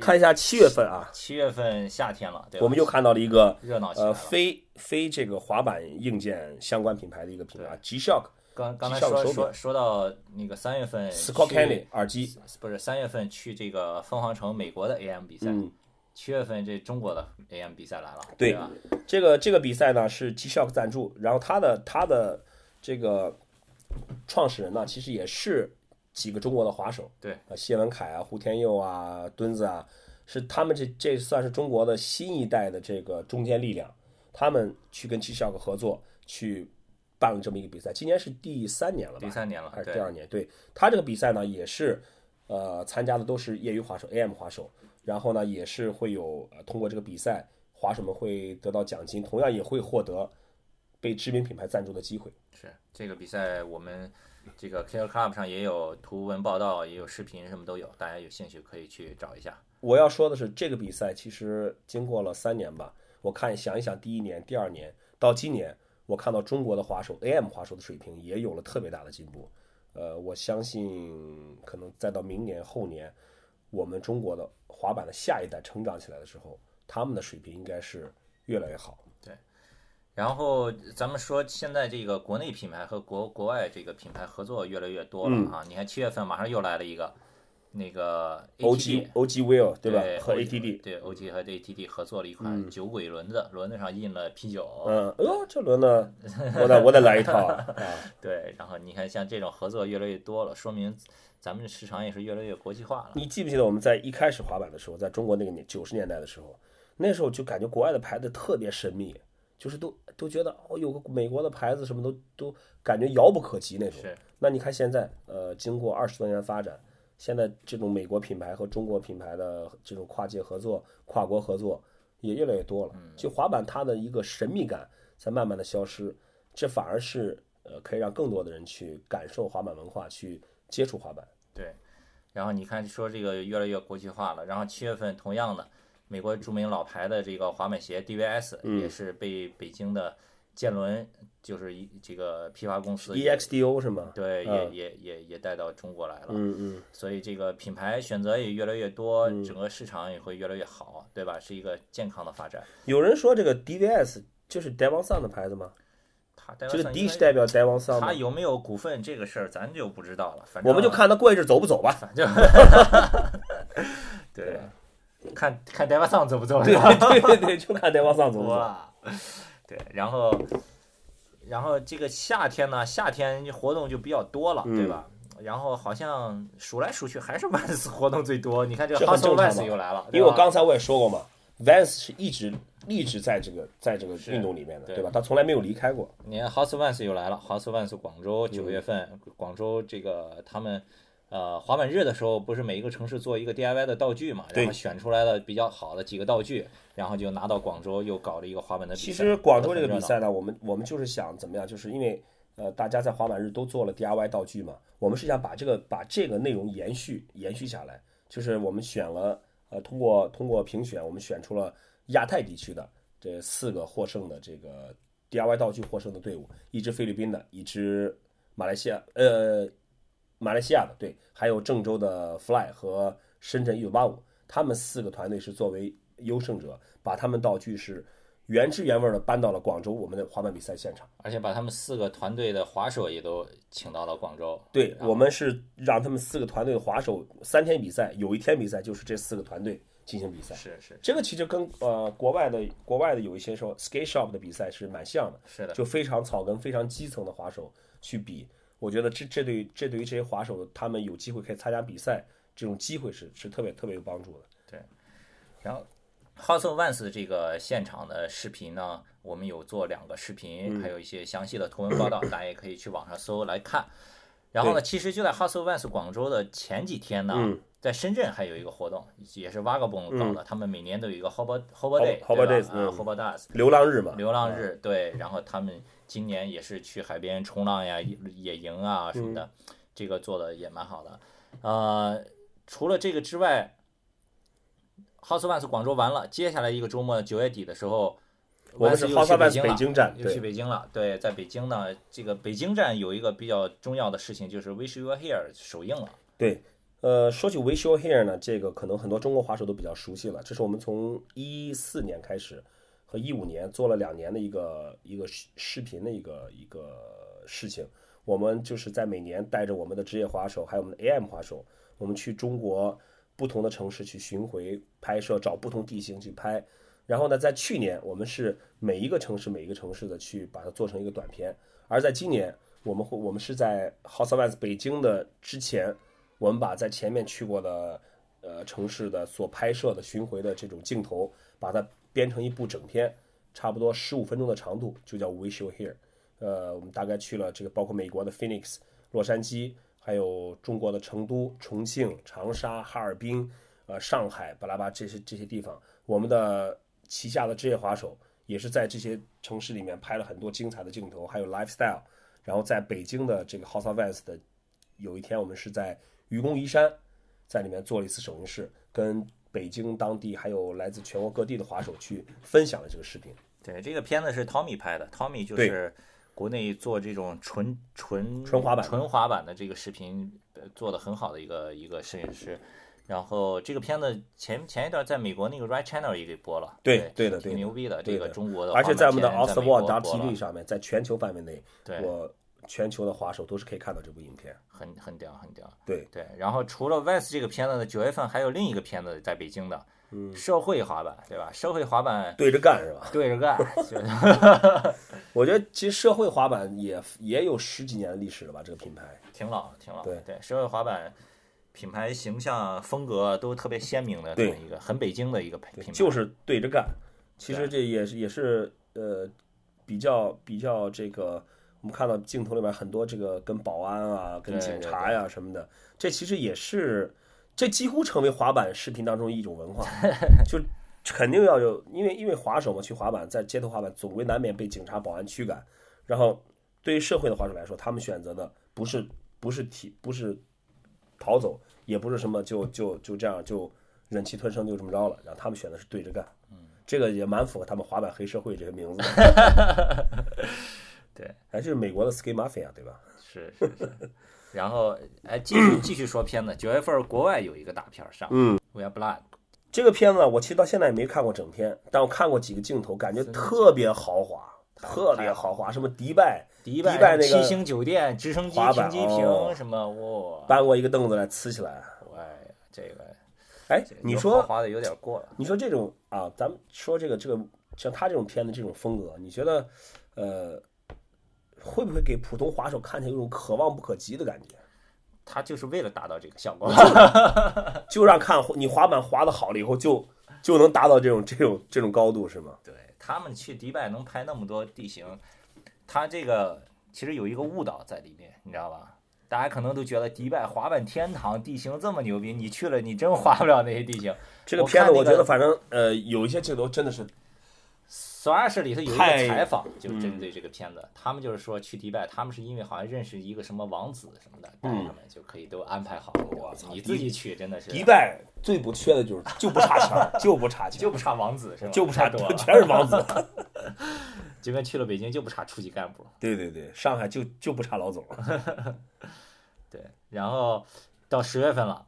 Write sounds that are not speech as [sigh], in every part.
看一下七月份啊，七月份夏天了？我们又看到了一个呃热闹呃。非非这个滑板硬件相关品牌的一个品牌 G Shock 刚刚才说说说到那个三月份 Scott 去 Kelly 耳机，不是三月份去这个凤凰城美国的 AM 比赛，嗯，七月份这中国的 AM 比赛来了，对吧？这个这个比赛呢是 G Shock 赞助，然后他的他的这个创始人呢其实也是几个中国的滑手，对啊，谢文凯啊、胡天佑啊、墩子啊，是他们这这算是中国的新一代的这个中坚力量，他们去跟 G Shock 合作去办了这么一个比赛，今年是第三年了吧？第三年了，还是第二年？对他这个比赛呢，也是呃参加的都是业余滑手 AM 滑手，然后呢也是会有、呃、通过这个比赛，滑手们会得到奖金，同样也会获得被知名品牌赞助的机会。是这个比赛，我们这个 Killer Club 上也有图文报道，也有视频，什么都有，大家有兴趣可以去找一下。我要说的是，这个比赛其实经过了三年吧，我看想一想，第一年、第二年到今年，我看到中国的滑手 AM 滑手的水平也有了特别大的进步。呃，我相信可能再到明年、后年，我们中国的滑板的下一代成长起来的时候，他们的水平应该是越来越好。然后咱们说，现在这个国内品牌和国国外这个品牌合作越来越多了嗯啊！你看七月份马上又来了一个，那个 OG OG Will 对吧？和 ATD，对 OG 和 ATD 合作了一款酒鬼轮子，轮子上印了啤酒，嗯，哦，这轮子，我得我得来一套 [laughs] 啊！对，然后你看像这种合作越来越多了，说明咱们的市场也是越来越国际化了。你记不记得我们在一开始滑板的时候，在中国那个年九十年代的时候，那时候就感觉国外的牌子特别神秘，就是都都觉得哦，有个美国的牌子什么都都感觉遥不可及那种。是那你看现在，呃，经过二十多年的发展，现在这种美国品牌和中国品牌的这种跨界合作、跨国合作也越来越多了。就滑板它的一个神秘感在慢慢的消失，这反而是呃可以让更多的人去感受滑板文化，去接触滑板。对，然后你看说这个越来越国际化了，然后七月份同样的，美国著名老牌的这个滑板鞋 DVS 嗯也是被北京的健伦，就是一这个批发公司 EXDO 是吗？对，也嗯也也也带到中国来了，嗯嗯。所以这个品牌选择也越来越多，整个市场也会越来越好，对吧？是一个健康的发展。有人说这个 DVS 就是 Devon Sun 的牌子吗？这个表 D 是代表 Devon Sun 吗？它有没有股份这个事儿，咱就不知道了。反正我们就看他过一阵走不走吧。反正 [laughs] 对吧，看看 d e v a s o n 走不走对吧？对对对，就看 Devon Sun 走不走。哇，对，然后然后这个夏天呢，夏天活动就比较多了，对吧？然后好像数来数去还是 [laughs] Vans 活动最多。你看这个这很 Hustle 正常 Vans 嘛又来了，因为我刚才我也说过嘛，Vans 是一直一直在这个在这个运动里面的，对对吧？他从来没有离开过。你看 House Vans 又来了，House Vans 广州嗯九月份，广州这个他们呃滑板日的时候，不是每一个城市做一个 DIY 的道具嘛，然后选出来了比较好的几个道具，然后就拿到广州又搞了一个滑板的比赛。其实广州这个比赛呢，我们我们就是想怎么样，就是因为呃大家在滑板日都做了 DIY 道具嘛，我们是想把这个把这个内容延续延续下来，就是我们选了呃通过通过评选，我们选出了亚太地区的这四个获胜的这个 DIY 道具获胜的队伍，一支菲律宾的，一支马来西亚呃马来西亚的对，还有郑州的 Fly 和深圳一九八五，他们四个团队是作为优胜者，把他们道具是原汁原味的搬到了广州我们的滑板比赛现场。而且把他们四个团队的滑手也都请到了广州。对我们是让他们四个团队的滑手三天比赛，有一天比赛就是这四个团队进行比赛。是是这个其实跟呃国外的国外的有一些时候 skate shop 的比赛是蛮像的，是的，就非常草根、非常基层的滑手去比。我觉得这这对于这对于这些滑手，他们有机会可以参加比赛，这种机会是是特别特别有帮助的。对。然后 House of Vans 的这个现场的视频呢，我们有做两个视频，还有一些详细的图文报道，大家也可以去网上搜来看。然后呢，其实就在 House of Vans 广州的前几天呢，在深圳还有一个活动，也是 Vagabond 搞的，他们每年都有一个 Day，Hobart 对 Days，吧？啊嗯，Hobart Days。流浪日嘛，流浪日，对，然后他们今年也是去海边冲浪呀、野野营啊什么的，这个做的也蛮好的。呃，除了这个之外，House Vans 广州完了，接下来一个周末九月底的时候，我们是又 House 去 of 北京了。北京站，又去，北京了，对，在北京呢，这个北京站有一个比较重要的事情，就是 Wish You Were Here 首映了。对，呃，说起 Wish You Here 呢，这个可能很多中国滑手都比较熟悉了。这是我们从一四年开始和一五年做了两年的一个一个视视频的一个一个事情。我们就是在每年带着我们的职业滑手，还有我们的 AM 滑手，我们去中国不同的城市去巡回拍摄，找不同地形去拍。然后呢，在去年我们是每一个城市每一个城市的去把它做成一个短片，而在今年我们会我们是在 House of Vans 北京的之前。我们把在前面去过的呃城市的所拍摄的巡回的这种镜头，把它编成一部整片，差不多十五分钟的长度，就叫 We Show Here。呃，我们大概去了这个包括美国的 Phoenix、洛杉矶，还有中国的成都、重庆、长沙、哈尔滨，呃，上海，巴拉巴这些这些地方，我们的旗下的职业滑手也是在这些城市里面拍了很多精彩的镜头，还有 lifestyle。然后在北京的这个 House of Vans 的有一天，我们是在愚公移山，在里面做了一次首映式，跟北京当地还有来自全国各地的滑手去分享了这个视频。对，这个片子是 Tommy 拍的，Tommy 就是国内做这种纯纯纯滑板纯滑板的这个视频做的很好的一个一个摄影师。然后这个片子前前一段在美国那个 Right Channel 也给播了，对对的，挺牛逼的。这个中国的，而且在我们的 o s t w a r d TV 上面，在全球范围内，对。我全球的滑手都是可以看到这部影片，很很屌，很屌。对对，然后除了 Vans 这个片子呢，九月份还有另一个片子在北京的，嗯，社会滑板，对吧？社会滑板对着干是吧？对着干。[laughs] 我觉得其实社会滑板也也有十几年的历史了吧？这个品牌挺老挺老。对对，社会滑板品牌形象风格都特别鲜明的这么一个很北京的一个品牌，就是对着干。其实这也是也是呃比较比较这个。我们看到镜头里面很多这个跟保安啊、跟警察呀什么的，这其实也是，这几乎成为滑板视频当中一种文化，[laughs] 就肯定要有，因为因为滑手嘛，去滑板在街头滑板，总归难免被警察、保安驱赶。然后对于社会的滑手来说，他们选择的不是不是提不是逃走，也不是什么就就就这样就忍气吞声就这么着了，然后他们选的是对着干。嗯，这个也蛮符合他们滑板黑社会这个名字。对，还是美国的 Ski Mafia 对吧？是是是。[laughs] 然后，哎，继续 [coughs] 继续说片子。九月份国外有一个大片上，嗯，We Are Blood。这个片子我其实到现在也没看过整片，但我看过几个镜头，感觉特别豪华，特别豪华。什么迪拜，迪拜那个七星酒店、直升机停机坪什么，哇！搬过一个凳子来呲起来。哎，这个，哎，你说豪华的有点过了。你说这种啊，咱们说这个这个像他这种片子这种风格，你觉得，呃？会不会给普通滑手看起来有种可望不可及的感觉？他就是为了达到这个效果，就让看你滑板滑的好了以后，就就能达到这种这种这种高度，是吗？对他们去迪拜能拍那么多地形，他这个其实有一个误导在里面，你知道吧？大家可能都觉得迪拜滑板天堂，地形这么牛逼，你去了你真滑不了那些地形。这个片子我觉得反正呃有一些镜头真的是。索尔士里头有一个采访，就针对这个片子，他们就是说去迪拜，他们是因为好像认识一个什么王子什么的，带他们就可以都安排好。我操，你自己去真的是。迪拜最不缺的就是就不差钱，就不差钱，[laughs] 就不差王子是吧？就不差多，全是王子。[laughs] 就跟去了北京就不差处级干部。对对对，上海就就不差老总。[laughs] 对，然后到十月份了，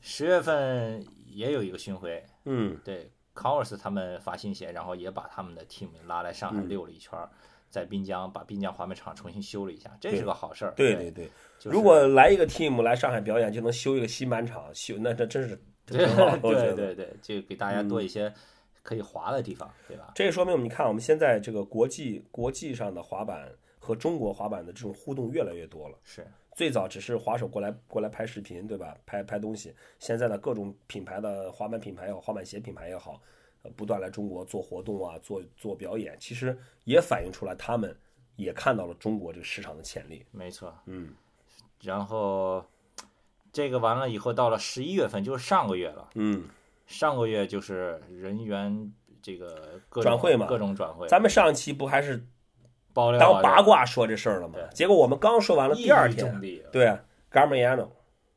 十月份也有一个巡回。嗯，对。Converse 他们发新鞋，然后也把他们的 team 拉来上海溜了一圈，在滨江把滨江滑板场重新修了一下，这是个好事儿。对对对，如果来一个 team 来上海表演，就能修一个新板场，修那这真是 [laughs] 对对对对，就给大家多一些可以滑的地方，对吧？这也说明你看我们现在这个国际国际上的滑板和中国滑板的这种互动越来越多了。是。最早只是滑手过来过来拍视频，对吧？拍拍东西。现在呢，各种品牌的滑板品牌也好，滑板鞋品牌也好，呃，不断来中国做活动啊，做做表演，其实也反映出来他们也看到了中国这个市场的潜力。没错，嗯。然后这个完了以后，到了十一月份，就是上个月了。嗯。上个月就是人员这个转会嘛，各种转会。咱们上一期不还是？当八卦说这事儿了嘛？结果我们刚说完了，第二天，对 g a r m i a n o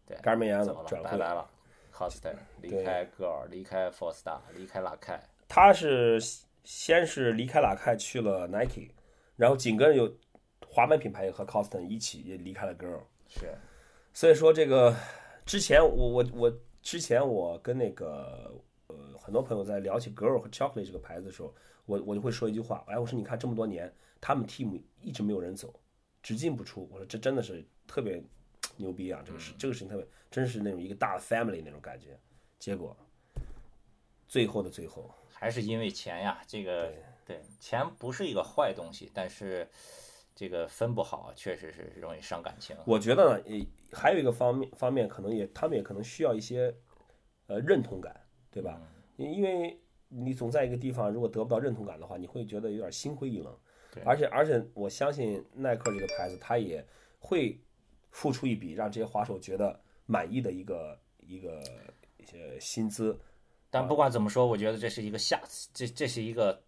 对 g a r m i a n o 转会了 c o s t e n 离开 Girl，离开 Four Star，离开拉开。他是先是离开拉开去了 Nike，然后紧跟着有滑板品牌也和 c o s t e n 一起也离开了 Girl。是，所以说这个之前我我我之前我跟那个呃很多朋友在聊起 Girl 和 Chocolate 这个牌子的时候，我我就会说一句话，哎，我说你看这么多年，他们 team 一直没有人走，只进不出，我说这真的是特别牛逼啊，这个事这个事情特别真是那种一个大的 family 那种感觉，结果最后的最后，还是因为钱呀，这个对钱不是一个坏东西，但是这个分不好，确实是容易伤感情。我觉得呢，也还有一个方面方面，可能也他们也可能需要一些呃认同感，对吧？因因为你总在一个地方，如果得不到认同感的话，你会觉得有点心灰意冷。对而且而且我相信耐克这个牌子，它也会付出一笔让这些滑手觉得满意的一个一个一些薪资。但不管怎么说，我觉得这是一个下次，这这是一个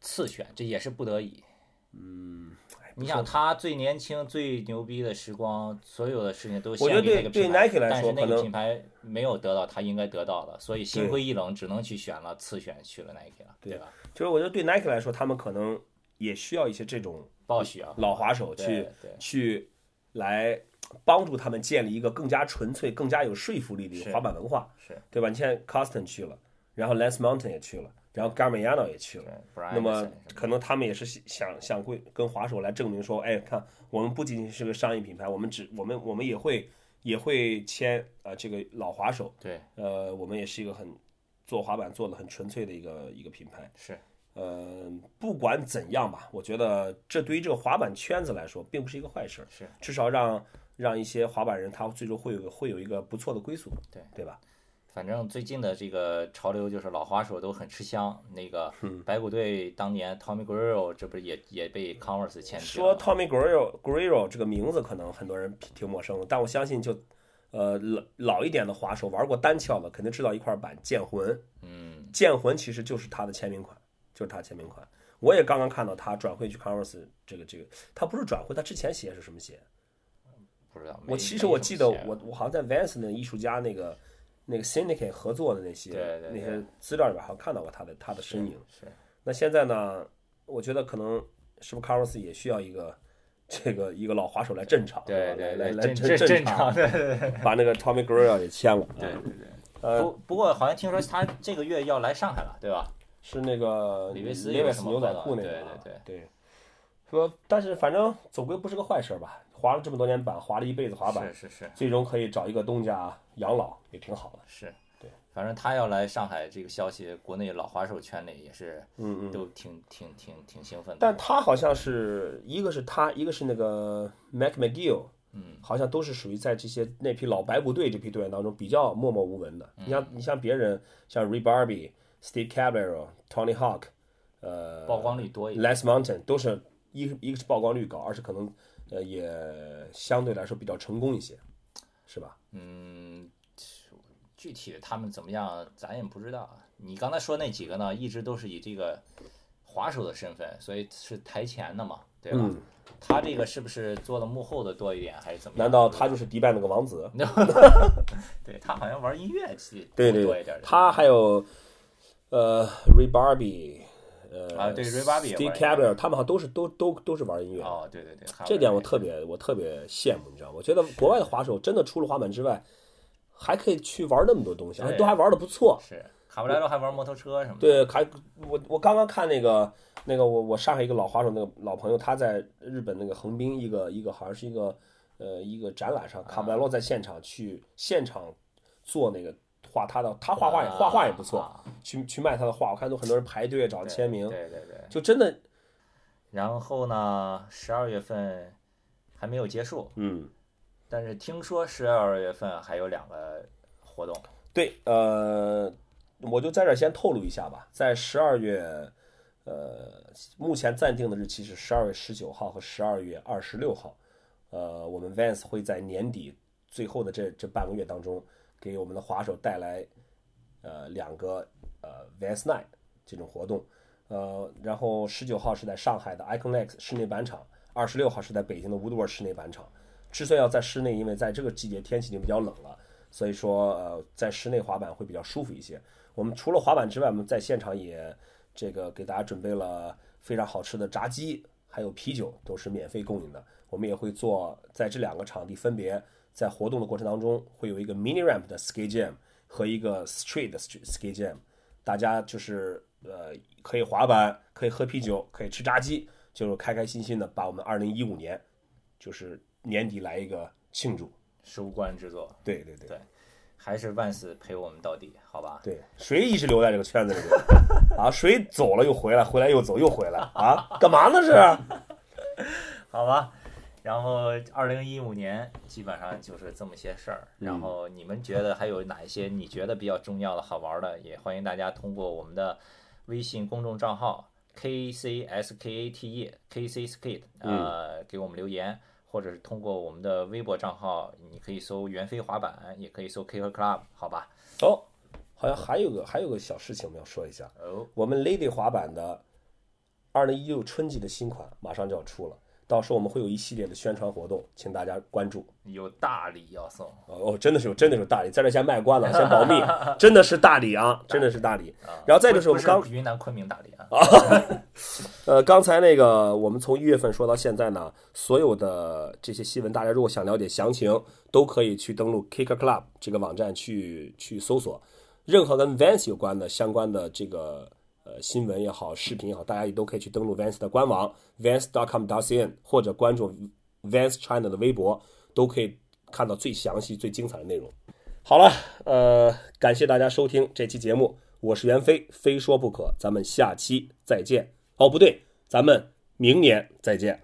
次选，这也是不得已。嗯，哎你想，他最年轻、最牛逼的时光，所有的事情都献给那对对个品牌，Nike 来但是那个品牌没有得到他应该得到的，所以心灰意冷，只能去选了次选，去了 Nike 了，对吧？就是我觉得对 Nike 来说，他们可能也需要一些这种暴雪啊，老滑手去去来帮助他们建立一个更加纯粹、更加有说服力的滑板文化，是。对吧？你现在 Coston 去了，然后 Lance Mountain 也去了，然后 Garmiano 也去了那么可能他们也是想想会跟滑手来证明说，哎，看我们不仅仅是个商业品牌，我们只我们我们也会也会签啊、呃这个老滑手，对。呃，我们也是一个很做滑板做的很纯粹的一个一个品牌。是呃，不管怎样吧，我觉得这对于这个滑板圈子来说，并不是一个坏事，是，至少让让一些滑板人他最终会有会有一个不错的归宿，对对吧？反正最近的这个潮流就是老滑手都很吃香。那个嗯白骨队当年 Tommy Guerrero 这不是也也被 Converse 签去说了吗？Tommy Guerrero Guerrero 这个名字可能很多人挺陌生的，但我相信就呃老老一点的滑手玩过单翘的，肯定知道一块板剑魂，嗯，剑魂其实就是他的签名款，就是他签名款。我也刚刚看到他转会去 Converse 这个这个，他不是转会，他之前鞋是什么鞋？不知道。我其实我记得我我好像在 Vans 那艺术家那个那个 Syndicate 合作的那些对对对那些资料里边，好像看到过他的他的身影。是那现在呢，我觉得可能是不是 Converse 也需要一个这个一个老滑手来镇场，对吧对对，来镇正常，对对对把那个 Tommy Guerrero 也签了。对啊对对。呃，不不过好像听说他这个月要来上海了，对吧？是那个李维斯李维斯牛仔裤那个啊，对对对说，但是反正总归不是个坏事儿吧？滑了这么多年板，滑了一辈子滑板，是是是最终可以找一个东家养老，也挺好的。是，对，反正他要来上海这个消息，国内老滑手圈内也是嗯嗯。都挺挺挺挺兴奋的。但他好像是一个是他，一个是那个 Mac McGill，嗯，好像都是属于在这些那批老白骨队这批队员当中比较默默无闻的。嗯你像你像别人，像 Ray Barbie、Steve Caballero、Tony Hawk，呃，曝光率多一点。Les Mountain 都是一一个是曝光率高，二是可能呃也相对来说比较成功一些，是吧？嗯，具体的他们怎么样，咱也不知道。你刚才说那几个呢，一直都是以这个滑手的身份，所以是台前的嘛，对吧？嗯，他这个是不是做的幕后的多一点，还是怎么样？难道他就是迪拜那个王子？[laughs] 对他好像玩音乐系对对对多一点，他还有呃 Ray Barbie，呃啊对，Ray Barbie 也 Steve 玩音乐 Caballero，他们好像都是都都都是玩音乐的。哦，对对对，这点我特别我特别羡慕，你知道吗？我觉得国外的滑手真的除了滑板之外，还可以去玩那么多东西，对都还玩的不错。是卡布莱罗还玩摩托车什么的。对，还我我刚刚看那个那个我我上海一个老滑手那个老朋友，他在日本那个横滨一个一个好像是一个呃一个展览上，卡布莱罗在现场去现场做那个画他的，他画画也画画也不错，啊去去卖他的画，我看都很多人排队找签名，对对对。就真的然后呢，十二月份还没有结束，嗯。但是听说十二月份还有两个活动。对，呃，我就在这儿先透露一下吧，在十二月，呃，目前暂定的日期是十二月十九号和十二月二十六号，呃，我们 Vans 会在年底最后的这这半个月当中，给我们的滑手带来呃两个呃 Vans Night 这种活动，呃，然后十九号是在上海的 ICONEX 室内板场，二十六号是在北京的 Woodward 室内板场。之所以要在室内，因为在这个季节天气已经比较冷了，所以说呃，在室内滑板会比较舒服一些。我们除了滑板之外，我们在现场也这个给大家准备了非常好吃的炸鸡，还有啤酒都是免费供应的。我们也会做在这两个场地分别在活动的过程当中会有一个 mini ramp 的 skate jam 和一个 street 的 skate jam，大家就是呃可以滑板，可以喝啤酒，可以吃炸鸡，就是开开心心的把我们二零一五年就是年底来一个庆祝。收官之作，对对对对，还是万斯陪我们到底，好吧？对，谁一直留在这个圈子里面 [laughs] 啊？谁走了又回来，回来又走又回来啊？干嘛呢？是？[laughs] 好吧。然后，二零一五年基本上就是这么些事儿。然后你们觉得还有哪一些你觉得比较重要的好玩的？也欢迎大家通过我们的微信公众账号 K C S K A T E K C Skate 呃给我们留言，或者是通过我们的微博账号，你可以搜袁飞滑板，也可以搜 K 和 Club，好吧？哦，好像还有个还有个小事情我们要说一下哦，我们 Lady 滑板的二零一六春季的新款马上就要出了。到时候我们会有一系列的宣传活动，请大家关注。有大礼要送哦，真的是有，真的是有大礼，在这先卖关了，[laughs] 先保密，真的是大礼啊，真的是大礼。然后再就是我们刚云南昆明大礼啊。[laughs] 呃，刚才那个我们从一月份说到现在呢，所有的这些新闻，大家如果想了解详情，都可以去登录 Kicker Club 这个网站去去搜索，任何跟 Vans 有关的相关的这个。呃，新闻也好，视频也好，大家也都可以去登录 Vans 的官网 Vans.com.cn，或者关注 Vans China 的微博，都可以看到最详细、最精彩的内容。好了，呃，感谢大家收听这期节目，我是袁飞，非说不可，咱们下期再见。哦，不对，咱们明年再见。